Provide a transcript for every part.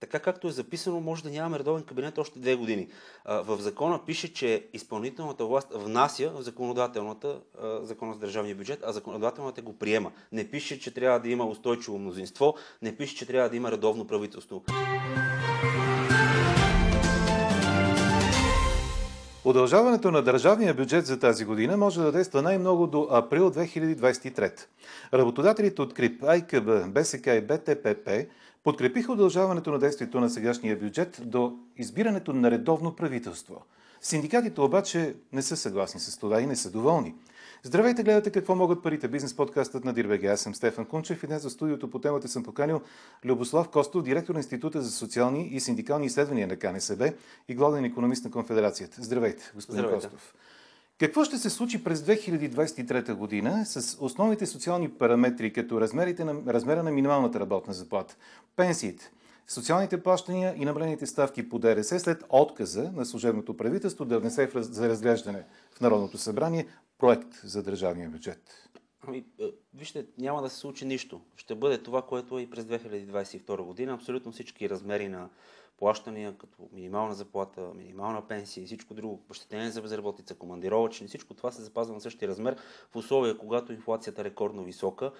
така както е записано, може да нямаме редовен кабинет още две години. В закона пише, че изпълнителната власт внася в законодателната закона за държавния бюджет, а законодателната го приема. Не пише, че трябва да има устойчиво мнозинство, не пише, че трябва да има редовно правителство. Удължаването на държавния бюджет за тази година може да действа най-много до април 2023. Работодателите от КРИП, АИКБ, БСК и БТПП подкрепиха удължаването на действието на сегашния бюджет до избирането на редовно правителство. Синдикатите обаче не са съгласни с това и не са доволни. Здравейте, гледате какво могат парите. Бизнес подкастът на Дирбеге. Аз съм Стефан Кунчев и днес в студиото по темата съм поканил Любослав Костов, директор на Института за социални и синдикални изследвания на КНСБ и главен економист на Конфедерацията. Здравейте, господин Здравейте. Костов. Какво ще се случи през 2023 година с основните социални параметри, като размерите на, размера на минималната работна заплата, пенсиите, социалните плащания и намалените ставки по ДРС след отказа на служебното правителство да внесе за разглеждане в Народното събрание проект за държавния бюджет? Ами, е, вижте, няма да се случи нищо. Ще бъде това, което е и през 2022 година. Абсолютно всички размери на плащания, като минимална заплата, минимална пенсия и всичко друго, обещетение за безработица, командировачни, всичко това се запазва на същия размер в условия, когато инфлацията е рекордно висока.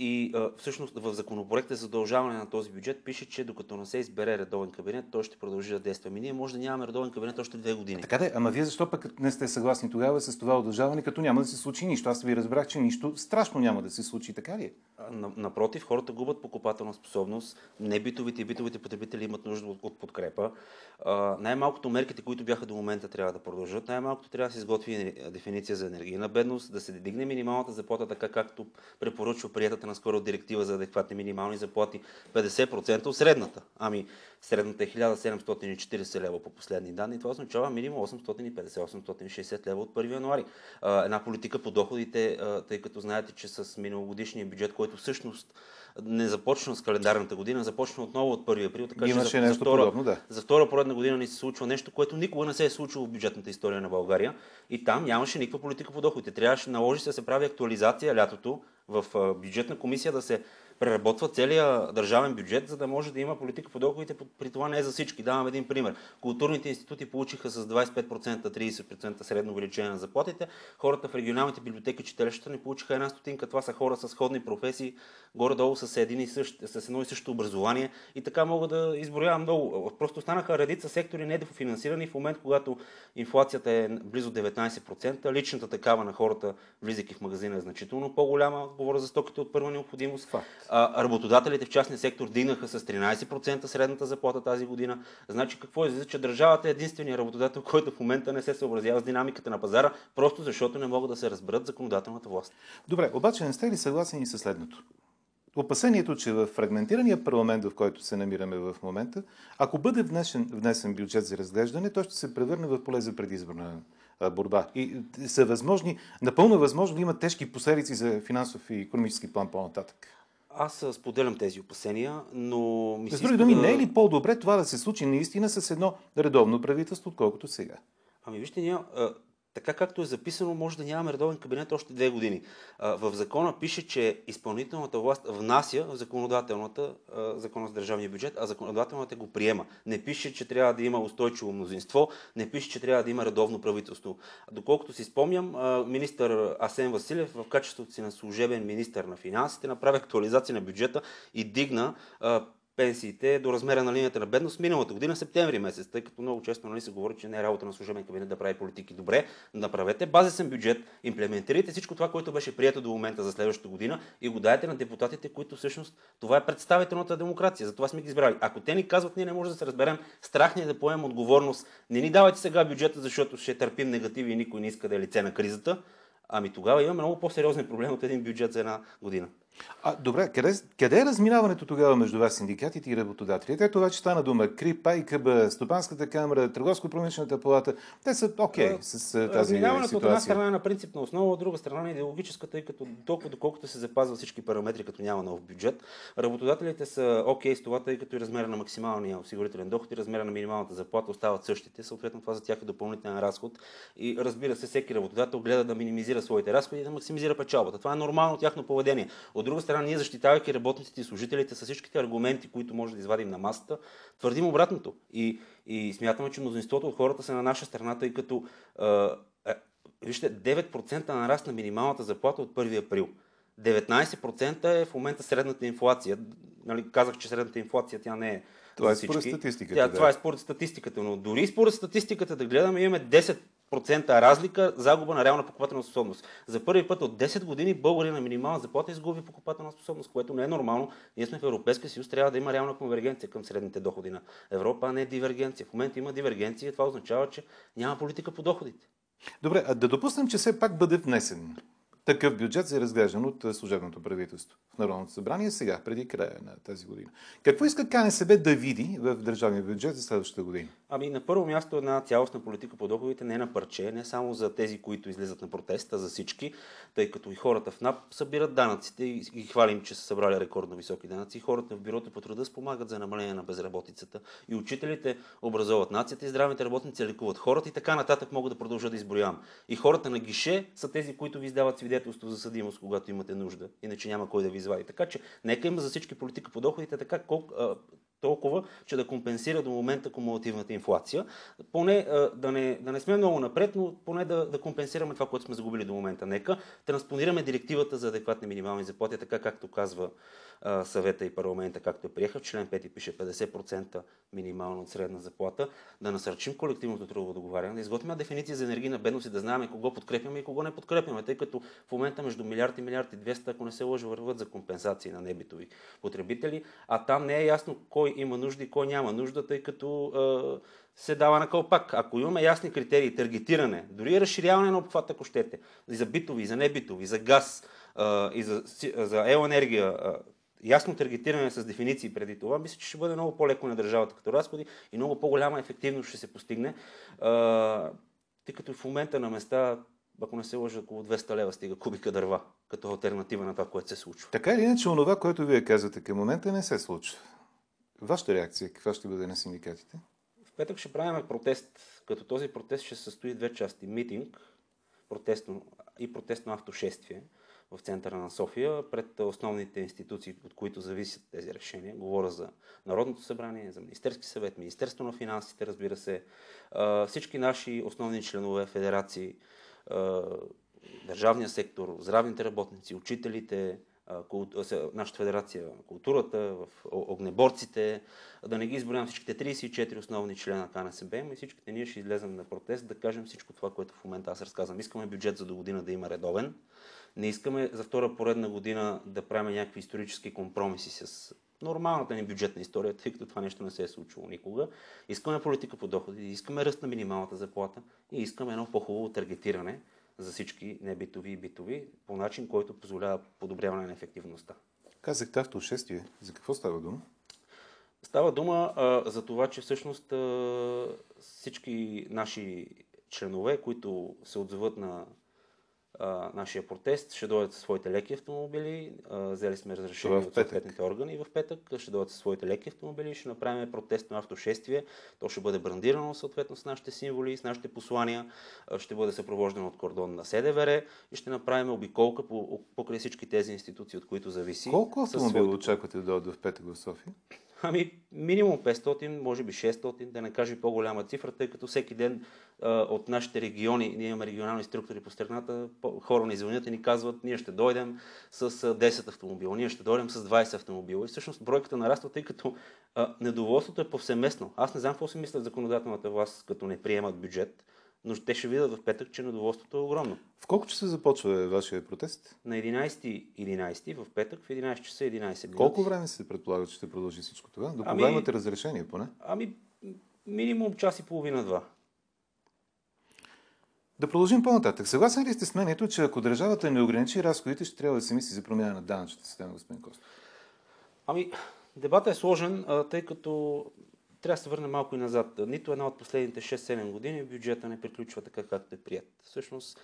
И а, всъщност в законопроекта за задължаване на този бюджет пише, че докато не се избере редовен кабинет, той ще продължи да действа. Ми ние може да нямаме редовен кабинет още две години. Така да, ама вие защо пък не сте съгласни тогава с това удължаване, като няма да се случи нищо? Аз ви разбрах, че нищо страшно няма да се случи, така ли? Напротив, хората губят покупателна способност, не битовите и битовите потребители имат нужда от, от подкрепа. А, най-малкото мерките, които бяха до момента, трябва да продължат. Най-малкото трябва да се изготви дефиниция за енергийна бедност, да се дигне минималната заплата, така както препоръчва приятата наскоро директива за адекватни минимални заплати 50% от средната. Ами средната е 1740 лева по последни данни. Това означава минимум 850-860 лева от 1 януари. Една политика по доходите, тъй като знаете, че с миналогодишния бюджет, който всъщност не започна с календарната година, започна отново от 1 април. Така Имаше за, нещо за втора, подобно, да. За втора поредна година ни се случва нещо, което никога не се е случило в бюджетната история на България. И там нямаше никаква политика по доходите. Трябваше наложи се да се прави актуализация лятото в бюджетна комисия да се преработва целият държавен бюджет, за да може да има политика по доходите. При това не е за всички. Давам един пример. Културните институти получиха с 25%, 30% средно увеличение на заплатите. Хората в регионалните библиотеки, четелищата не получиха една стотинка. Това са хора с сходни професии, горе-долу с, един и същ, с едно и също образование. И така мога да изброявам много. Просто останаха редица сектори недофинансирани в момент, когато инфлацията е близо 19%. Личната такава на хората, влизайки в магазина, е значително по-голяма. Говоря за стоките от първа необходимост. Факт работодателите в частния сектор дигнаха с 13% средната заплата тази година. Значи какво излиза, че държавата е единствения работодател, който в момента не се съобразява с динамиката на пазара, просто защото не могат да се разберат законодателната власт. Добре, обаче не сте ли съгласени с следното? Опасението, че в фрагментирания парламент, в който се намираме в момента, ако бъде внесен, внесен бюджет за разглеждане, той ще се превърне в поле за предизборна борба. И са възможни, напълно възможно да има тежки последици за финансов и економически план по-нататък. Аз споделям тези опасения, но... Ми С други думи, да... не е ли по-добре това да се случи наистина с едно редовно правителство, отколкото сега? Ами вижте, ние, така както е записано, може да нямаме редовен кабинет още две години. В закона пише, че изпълнителната власт внася в законодателната закона за държавния бюджет, а законодателната го приема. Не пише, че трябва да има устойчиво мнозинство, не пише, че трябва да има редовно правителство. Доколкото си спомням, министър Асен Василев в качеството си на служебен министър на финансите направи актуализация на бюджета и дигна пенсиите до размера на линията на бедност миналата година, септември месец, тъй като много често нали, се говори, че не е работа на служебен кабинет да прави политики. Добре, направете базисен бюджет, имплементирайте всичко това, което беше прието до момента за следващата година и го дайте на депутатите, които всъщност това е представителната демокрация. Затова сме ги избрали. Ако те ни казват, ние не можем да се разберем, страх ни е да поемем отговорност. Не ни давайте сега бюджета, защото ще търпим негативи и никой не иска да е лице на кризата. Ами тогава имаме много по-сериозен проблем от един бюджет за една година. А, добре, къде, къде е разминаването тогава между вас, синдикатите и работодателите? Ето вече стана дума. КРИП, АИКБ, Стопанската камера, Търговско-промишлената палата. Те са окей okay с тази Разминаването от една страна е на принципна основа, от друга страна е идеологическа, тъй като толкова доколкото се запазва всички параметри, като няма нов бюджет. Работодателите са окей okay с това, тъй като и размера на максималния осигурителен доход и размера на минималната заплата остават същите. Съответно, това за тях е допълнителен разход. И разбира се, всеки работодател гледа да минимизира своите разходи и да максимизира печалбата. Това е нормално тяхно поведение. От друга страна, ние защитавайки работниците и служителите с всичките аргументи, които може да извадим на масата, твърдим обратното. И, и смятаме, че мнозинството от хората са на наша страна, тъй като е, вижте, 9% нарасна минималната заплата от 1 април. 19% е в момента средната инфлация. Нали, казах, че средната инфлация тя не е това е според статистиката. Тя, да. Това е според статистиката, но дори според статистиката да гледаме, имаме 10% разлика загуба на реална покупателна способност. За първи път от 10 години българи на минимална заплата изгуби покупателна способност, което не е нормално. Ние сме в Европейския съюз, трябва да има реална конвергенция към средните доходи на Европа, а не дивергенция. В момента има дивергенция това означава, че няма политика по доходите. Добре, а да допуснем, че все пак бъде внесен такъв бюджет за разглеждан от служебното правителство в Народното събрание сега, преди края на тази година. Какво иска КНСБ да види в държавния бюджет за следващата година? Ами на първо място една цялостна политика по доходите не на парче, не само за тези, които излизат на протест, а за всички, тъй като и хората в НАП събират данъците и ги хвалим, че са събрали рекордно високи данъци. И хората в бюрото по труда спомагат за намаление на безработицата. И учителите образоват нацията и здравните работници лекуват хората и така нататък могат да продължат да изброявам. И хората на гише са тези, които ви издават свидетелство за съдимост, когато имате нужда. Иначе няма кой да ви извади. Така че нека има за всички политика по доходите така колко, а, толкова, че да компенсира до момента кумулативната инфлация. Поне да, не, да не сме много напред, но поне да, да компенсираме това, което сме загубили до момента. Нека транспонираме директивата за адекватни минимални заплати, така както казва а, съвета и парламента, както е приеха. В член 5 пише 50% минимално от средна заплата. Да насърчим колективното трудово договаряне, да изготвим дефиниция за енергийна бедност и да знаем кого подкрепяме и кого не подкрепяме, тъй като в момента между милиард и милиард и 200, ако не се лъжа, върват за компенсации на небитови потребители, а там не е ясно кой има нужда и кой няма нужда, тъй като се дава на кълпак. Ако имаме ясни критерии, таргетиране, дори разширяване на обхвата, ако щете, и за битови, и за небитови, за газ, и за, за електроенергия, е, ясно таргетиране с дефиниции преди това, мисля, че ще бъде много по-леко на държавата като разходи и много по-голяма ефективност ще се постигне, тъй като в момента на места ако не се лъжа, около 200 лева стига кубика дърва, като альтернатива на това, което се случва. Така или иначе, онова, което вие казвате към момента, не се случва. Вашата реакция каква ще бъде на синдикатите? В петък ще правим протест, като този протест ще състои две части. Митинг протестно, и протестно автошествие в центъра на София пред основните институции, от които зависят тези решения. Говоря за Народното събрание, за Министерски съвет, Министерство на финансите, разбира се, всички наши основни членове, федерации, държавния сектор, здравните работници, учителите, нашата федерация, културата, в огнеборците, да не ги изборявам всичките 34 основни члена на КНСБ, и всичките ние ще излезем на протест да кажем всичко това, което в момента аз разказвам. Искаме бюджет за до година да има редовен. Не искаме за втора поредна година да правим някакви исторически компромиси с нормалната ни бюджетна история, тъй като това нещо не се е случило никога. Искаме политика по доходи, искаме ръст на минималната заплата и искаме едно по-хубаво таргетиране за всички небитови и битови по начин, който позволява подобряване на ефективността. Казахте автошествие. За какво става дума? Става дума а, за това, че всъщност а, всички наши членове, които се отзоват на а, нашия протест. Ще дойдат със своите леки автомобили. А, взели сме разрешение от съответните органи в петък. Ще дойдат със своите леки автомобили. Ще направим протестно автошествие. То ще бъде брандирано съответно с нашите символи, с нашите послания. А, ще бъде съпровождано от кордон на СДВР и ще направим обиколка по, покрай всички тези институции, от които зависи. Колко автомобила своите... очаквате да дойдат в петък в София? Ами, минимум 500, може би 600, да не кажа по-голяма цифра, тъй като всеки ден а, от нашите региони, ние имаме регионални структури по страната, хора ни звънят и ни казват, ние ще дойдем с 10 автомобила, ние ще дойдем с 20 автомобила. И всъщност бройката нараства, тъй като а, недоволството е повсеместно. Аз не знам какво си мислят законодателната власт, като не приемат бюджет но те ще видят в петък, че недоволството е огромно. В колко часа започва вашия протест? На 11 11 в петък в 11 часа 11 минути. Колко време се предполага, че ще продължи всичко това? До кога ами, имате разрешение поне? Ами, минимум час и половина-два. Да продължим по-нататък. Съгласен ли сте с мнението, че ако държавата не ограничи разходите, ще трябва да се мисли за промяна на данъчната система, господин Костов? Ами, дебатът е сложен, тъй като трябва да се върне малко и назад. Нито една от последните 6-7 години бюджета не приключва така, както е прият. Всъщност,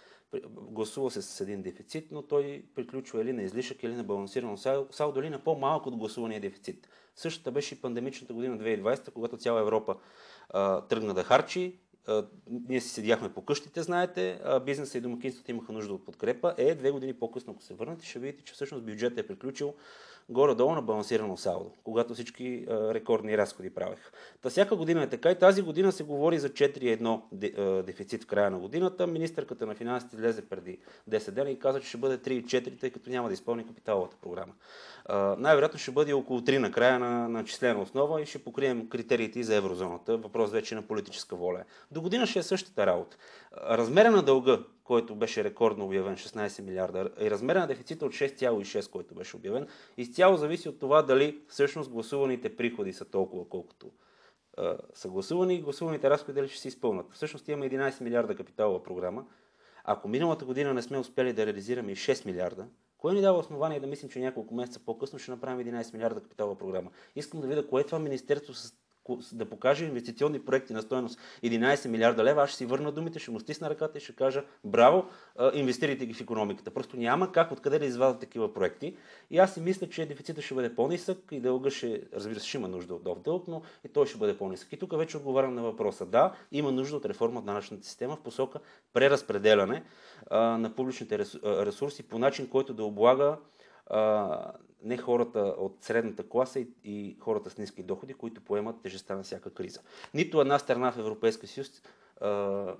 гласува се с един дефицит, но той приключва или на излишък, или на балансирано салдо, или на по-малко от гласувания дефицит. Същата беше и пандемичната година 2020, когато цяла Европа а, тръгна да харчи ние си седяхме по къщите, знаете, а бизнеса и домакинството имаха нужда от подкрепа. Е, две години по-късно, ако се върнете, ще видите, че всъщност бюджетът е приключил горе-долу на балансирано салдо, когато всички а, рекордни разходи правех. Та всяка година е така и тази година се говори за 4,1 дефицит в края на годината. Министърката на финансите излезе преди 10 дена и каза, че ще бъде 3,4, тъй като няма да изпълни капиталовата програма. А, най-вероятно ще бъде около 3 на края на, на числена основа и ще покрием критериите за еврозоната. Въпрос вече на политическа воля. До година ще е същата работа. Размера на дълга, който беше рекордно обявен 16 милиарда и размера на дефицита от 6,6, който беше обявен, изцяло зависи от това дали всъщност гласуваните приходи са толкова, колкото а, са гласувани и гласуваните разходи дали ще се изпълнат. Всъщност имаме 11 милиарда капиталова програма. Ако миналата година не сме успели да реализираме и 6 милиарда, кое ни дава основание да мислим, че няколко месеца по-късно ще направим 11 милиарда капиталова програма? Искам да видя кое е това министерство с да покаже инвестиционни проекти на стоеност 11 милиарда лева, аз ще си върна думите, ще му стисна ръката и ще кажа браво, инвестирайте ги в економиката. Просто няма как откъде да извадят такива проекти. И аз си мисля, че дефицита ще бъде по-нисък и дълга ще, разбира се, ще има нужда от дълг, но и той ще бъде по-нисък. И тук вече отговарям на въпроса. Да, има нужда от реформа от данъчната система в посока преразпределяне а, на публичните ресурси по начин, който да облага а, не хората от средната класа и, и хората с ниски доходи, които поемат тежестта на всяка криза. Нито една страна в Европейския съюз а,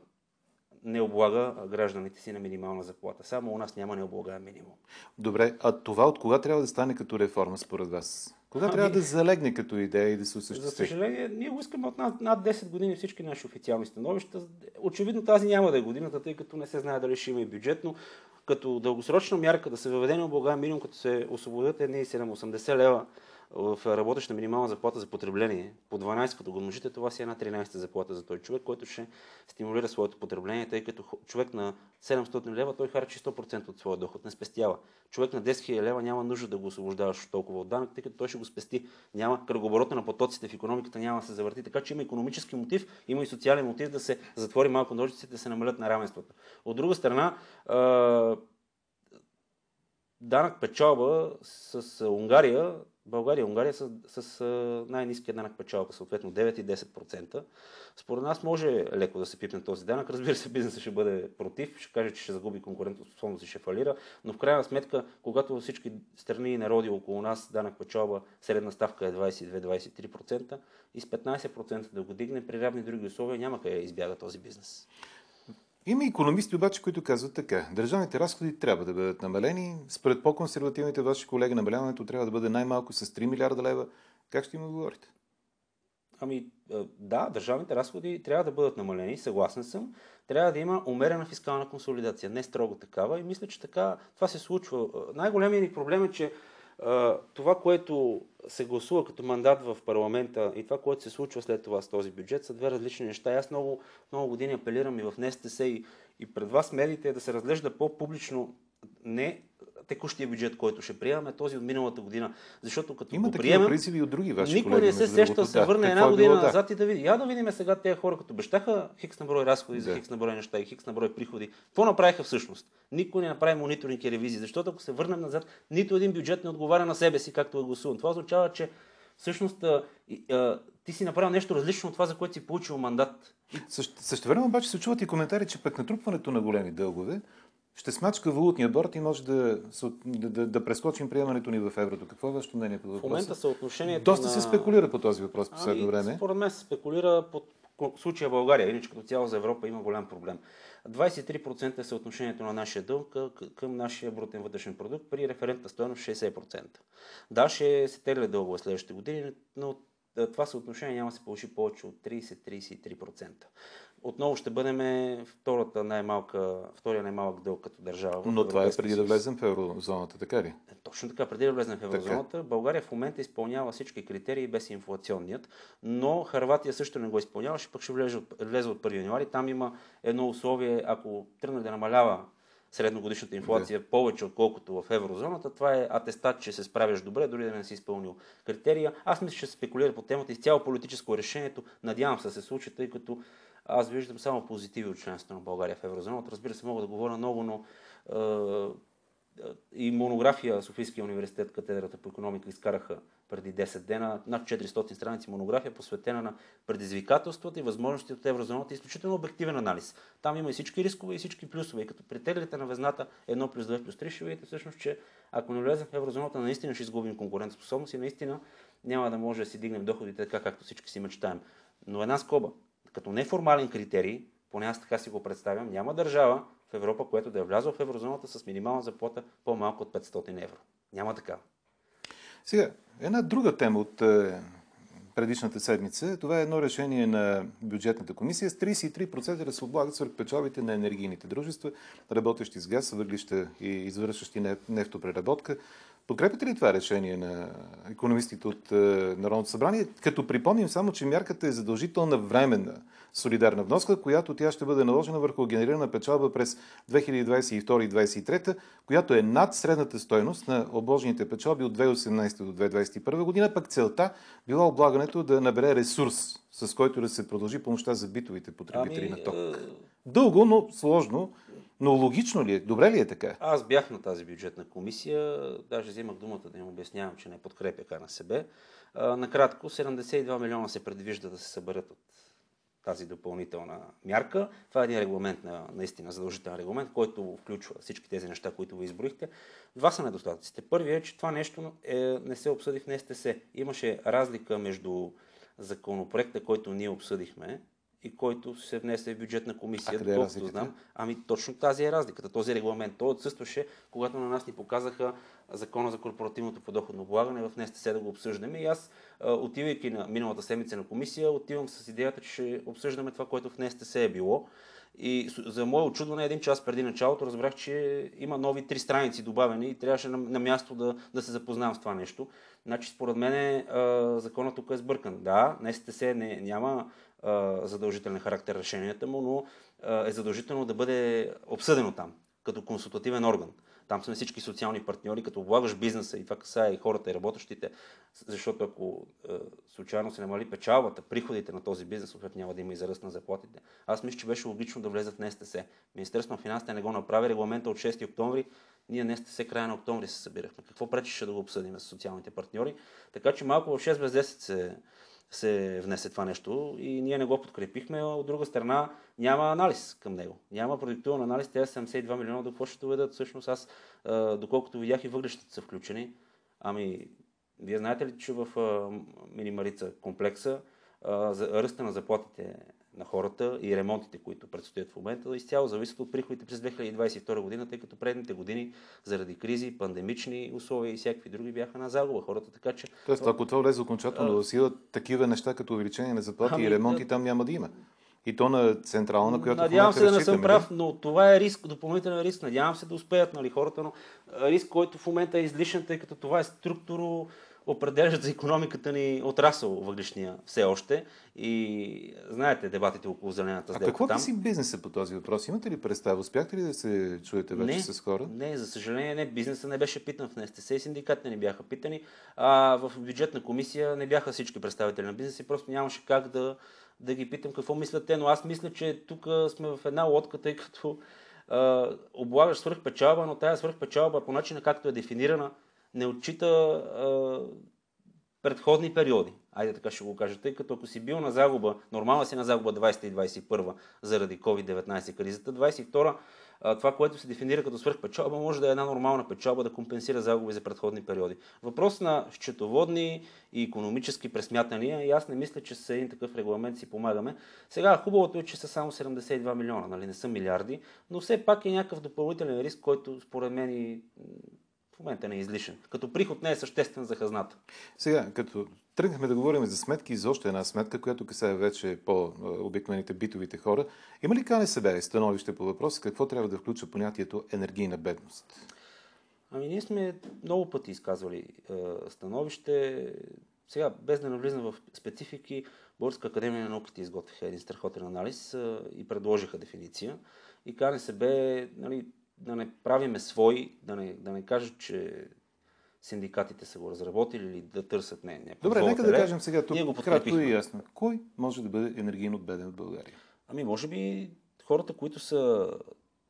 не облага гражданите си на минимална заплата. Само у нас няма необлагаем минимум. Добре, а това от кога трябва да стане като реформа според вас? Кога ами, трябва да залегне като идея и да се осъществи? За съжаление, ние го искаме от над, над 10 години всички наши официални становища. Очевидно тази няма да е годината, тъй като не се знае дали ще има и бюджет, но като дългосрочна мярка да се въведе на облагаем минимум, като се освободят едни 780 лева в работеща минимална заплата за потребление по 12, като го множите, това си е една 13 заплата за този човек, който ще стимулира своето потребление, тъй като човек на 700 лева той харчи 100% от своя доход, не спестява. Човек на 10 000 лева няма нужда да го освобождаваш толкова от данък, тъй като той ще го спести. Няма кръгоборота на потоците в економиката няма да се завърти, така че има економически мотив, има и социален мотив да се затвори малко ножиците, да се намалят на равенствата. От друга страна, данък печалба с Унгария България и Унгария са с най-низкия данък печалба, съответно 9 и 10%. Според нас може леко да се пипне този данък. Разбира се, бизнесът ще бъде против, ще каже, че ще загуби конкурентоспособност и ще фалира, но в крайна сметка, когато всички страни и народи около нас данък печалба, средна ставка е 22-23% и с 15% да го дигне при равни други условия, няма къде избяга този бизнес. Има економисти обаче, които казват така. Държавните разходи трябва да бъдат намалени. Според по-консервативните ваши колеги, намаляването трябва да бъде най-малко с 3 милиарда лева. Как ще им отговорите? Ами да, държавните разходи трябва да бъдат намалени, съгласен съм. Трябва да има умерена фискална консолидация, не строго такава. И мисля, че така това се случва. Най-големият ни проблем е, че това, което се гласува като мандат в парламента и това, което се случва след това с този бюджет, са две различни неща. Аз много, много години апелирам и в НСТС и, и пред вас медиите да се разглежда по-публично не текущия бюджет, който ще приемаме, този от миналата година. Защото като Има го приемем, призиви от други ваши никой колеги, не се сеща да се върне една е година било, да. назад и да види. Я да видим сега тези хора, като обещаха хикс на брой разходи за Да. хикс на брой неща и хикс на брой приходи. Какво направиха всъщност? Никой не направи мониторинг и ревизии, защото ако се върнем назад, нито един бюджет не отговаря на себе си, както е гласуван. Това означава, че всъщност а, и, а, ти си направил нещо различно от това, за което си получил мандат. Също време обаче се чуват и коментари, че пък натрупването на големи дългове ще смачка валутния борт и може да, да, да, да прескочим приемането ни в еврото. Какво е вашето мнение по в въпроса? момента съотношението Доста на... се спекулира по този въпрос в последно Ами, време. Според мен се спекулира ко- случая България, иначе като цяло за Европа има голям проблем. 23% е съотношението на нашия дълг към нашия брутен вътрешен продукт при референтна стоеност 60%. Да, ще се тегля дълго в следващите години, но това съотношение няма да се получи повече от 30-33%. Отново ще бъдем втората най-малка, втория най-малък дълг като държава. Но това е преди да влезем в еврозоната, така ли? Точно така, преди да влезем в еврозоната, България в момента изпълнява всички критерии без инфлационният, но Харватия също не го изпълняваше, пък ще влезе от, влезе от 1 януари. Там има едно условие, ако тръгне да намалява средногодишната инфлация повече, отколкото в еврозоната, това е атестат, че се справяш добре, дори да не си изпълнил критерия. Аз мисля, че спекулира по темата изцяло политическо решението. Надявам се да се случи, тъй като аз виждам само позитиви от членството на България в еврозоната. Разбира се, мога да говоря много, но и монография Софийския университет, катедрата по економика, изкараха преди 10 дена, над 400 страници монография, посветена на предизвикателствата и възможностите от еврозоната. Изключително обективен анализ. Там има и всички рискове и всички плюсове. И като претеглите на везната 1 плюс 2 плюс 3, ще видите всъщност, че ако не влезем в еврозоната, наистина ще изгубим конкурентоспособност и наистина няма да може да си дигнем доходите така, както всички си мечтаем. Но една скоба, като неформален критерий, поне аз така си го представям, няма държава в Европа, която да е влязла в еврозоната с минимална заплата по-малко от 500 евро. Няма така. Сега, една друга тема от е, предишната седмица. Това е едно решение на бюджетната комисия с 33% да се облагат свърх печалбите на енергийните дружества, работещи с газ, въглища и извършващи нефтопреработка. Подкрепите ли това решение на економистите от е, Народното събрание? Като припомним само, че мярката е задължителна временна солидарна вноска, която тя ще бъде наложена върху генерирана печалба през 2022 и 2023, която е над средната стойност на обложените печалби от 2018 до 2021 година, пък целта била облагането да набере ресурс, с който да се продължи помощта за битовите потребители ами, на ток. Е, Дълго, но сложно. Но логично ли е? Добре ли е така? Аз бях на тази бюджетна комисия, даже взимах думата да им обяснявам, че не подкрепя КНСБ. Накратко, 72 милиона се предвижда да се съберат от тази допълнителна мярка. Това е един регламент, на, наистина задължителен регламент, който включва всички тези неща, които ви изброихте. Два са недостатъците. Първият е, че това нещо е, не се обсъди в НСТС. Имаше разлика между законопроекта, който ние обсъдихме, и който се внесе в бюджетна комисия, а доколкото е знам. Ами точно тази е разликата. Този регламент. Той отсъстваше, когато на нас ни показаха закона за корпоративното подоходно облагане в днес се да го обсъждаме. И аз, отивайки на миналата седмица на комисия, отивам с идеята, че ще обсъждаме това, което в днес се е било. И за мое очудване, един час преди началото разбрах, че има нови три страници добавени и трябваше на, на място да, да се запознавам с това нещо. Значи, според мен законът тук е сбъркан. Да, се не, няма задължителен характер решенията му, но е задължително да бъде обсъдено там, като консултативен орган. Там сме всички социални партньори, като облагаш бизнеса и това касае и хората и работещите, защото ако е, случайно се намали печалбата, приходите на този бизнес, съответно няма да има и заръст на заплатите. Аз мисля, че беше логично да влезат в НСТС. Министерството на финансите не го направи, регламента от 6 октомври, ние НСТС края на октомври се събирахме. Какво пречеше да го обсъдим с социалните партньори? Така че малко в 6 без 10 се се внесе това нещо и ние не го подкрепихме. От друга страна няма анализ към него. Няма продуктивен анализ. Тези 72 милиона до какво ще доведат. Всъщност аз, доколкото видях и въглещата са включени, ами вие знаете ли, че в Минимарица комплекса за ръста на заплатите на хората и ремонтите, които предстоят в момента, изцяло зависят от приходите през 2022 година, тъй като предните години заради кризи, пандемични условия и всякакви други бяха на загуба хората. Така че. Тоест, ако това влезе окончателно в сила, такива неща като увеличение на заплати ами, и ремонти да... там няма да има. И то на централна, която Надявам се да не съм прав, но това е риск, допълнителен риск. Надявам се да успеят нали, хората, но риск, който в момента е излишен, тъй като това е структуро определящ за економиката ни отрасъл въглишния все още. И знаете дебатите около зелената сделка. А какво там. си бизнеса по този въпрос? Имате ли представа? Успяхте ли да се чуете вече не, с хора? Не, за съжаление не. Бизнеса не беше питан в НСТС и синдикатите не бяха питани. А в бюджетна комисия не бяха всички представители на бизнеса и просто нямаше как да, да ги питам какво мислят те. Но аз мисля, че тук сме в една лодка, тъй като а, облагаш свръхпечалба, но тая свръхпечалба по начина както е дефинирана, не отчита а, предходни периоди. Айде така ще го кажа, тъй като ако си бил на загуба, нормална си на загуба 20 и 21 заради COVID-19 кризата, 22 това, което се дефинира като свръхпечалба, може да е една нормална печалба да компенсира загуби за предходни периоди. Въпрос на счетоводни и економически пресмятания и аз не мисля, че с един такъв регламент си помагаме. Сега хубавото е, че са само 72 милиона, нали? не са милиарди, но все пак е някакъв допълнителен риск, който според мен и в момента не е излишен. Като приход не е съществен за хазната. Сега, като тръгнахме да говорим за сметки и за още една сметка, която касае вече по-обикновените битовите хора, има ли КНСБ становище по въпроса какво трябва да включва понятието енергийна бедност? Ами ние сме много пъти изказвали е, становище. Сега, без да навлизам в специфики, Българска академия на науките изготвиха един страхотен анализ е, и предложиха дефиниция. И КНСБ нали, да не правиме свой, да не, да не кажат, че синдикатите са го разработили или да търсят не. не Добре, нека да кажем сега тук го кратко и ясно. Кой може да бъде енергийно беден в България? Ами, може би хората, които са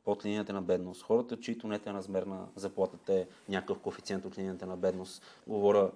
под линията на бедност, хората, чието нетен размер на заплатата е някакъв коефициент от линията на бедност. Говоря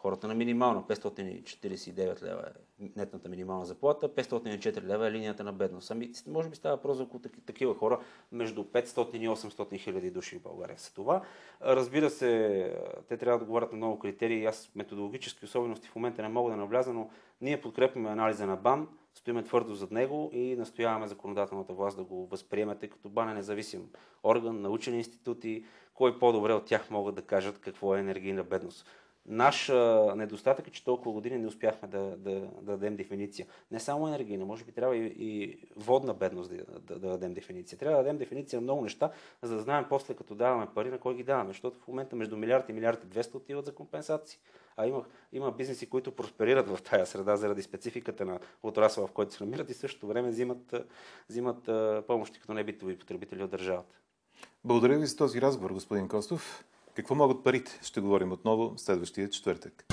хората на минимална 549 лева е нетната минимална заплата, 504 лева е линията на бедност. Ами, може би става въпрос за такива хора, между 500 и 800 хиляди души в България са това. Разбира се, те трябва да отговарят на много критерии. Аз методологически особености в момента не мога да навляза, но ние подкрепяме анализа на БАН, стоиме твърдо зад него и настояваме законодателната власт да го възприемете като БАН е независим орган, научени институти, кой по-добре от тях могат да кажат какво е енергийна бедност. Наш недостатък е, че толкова години не успяхме да, да, да дадем дефиниция. Не само енергийна, може би трябва и, и водна бедност да, да, да дадем дефиниция. Трябва да дадем дефиниция на много неща, за да знаем после като даваме пари на кой ги даваме. Защото в момента между милиард и милиард и 200 отиват за компенсации. А има, има бизнеси, които просперират в тая среда заради спецификата на отрасъла, в който се намират и същото време взимат, взимат помощи като небитови потребители от държавата. Благодаря ви за този разговор, господин Костов. Какво могат парите? Ще говорим отново следващия четвъртък.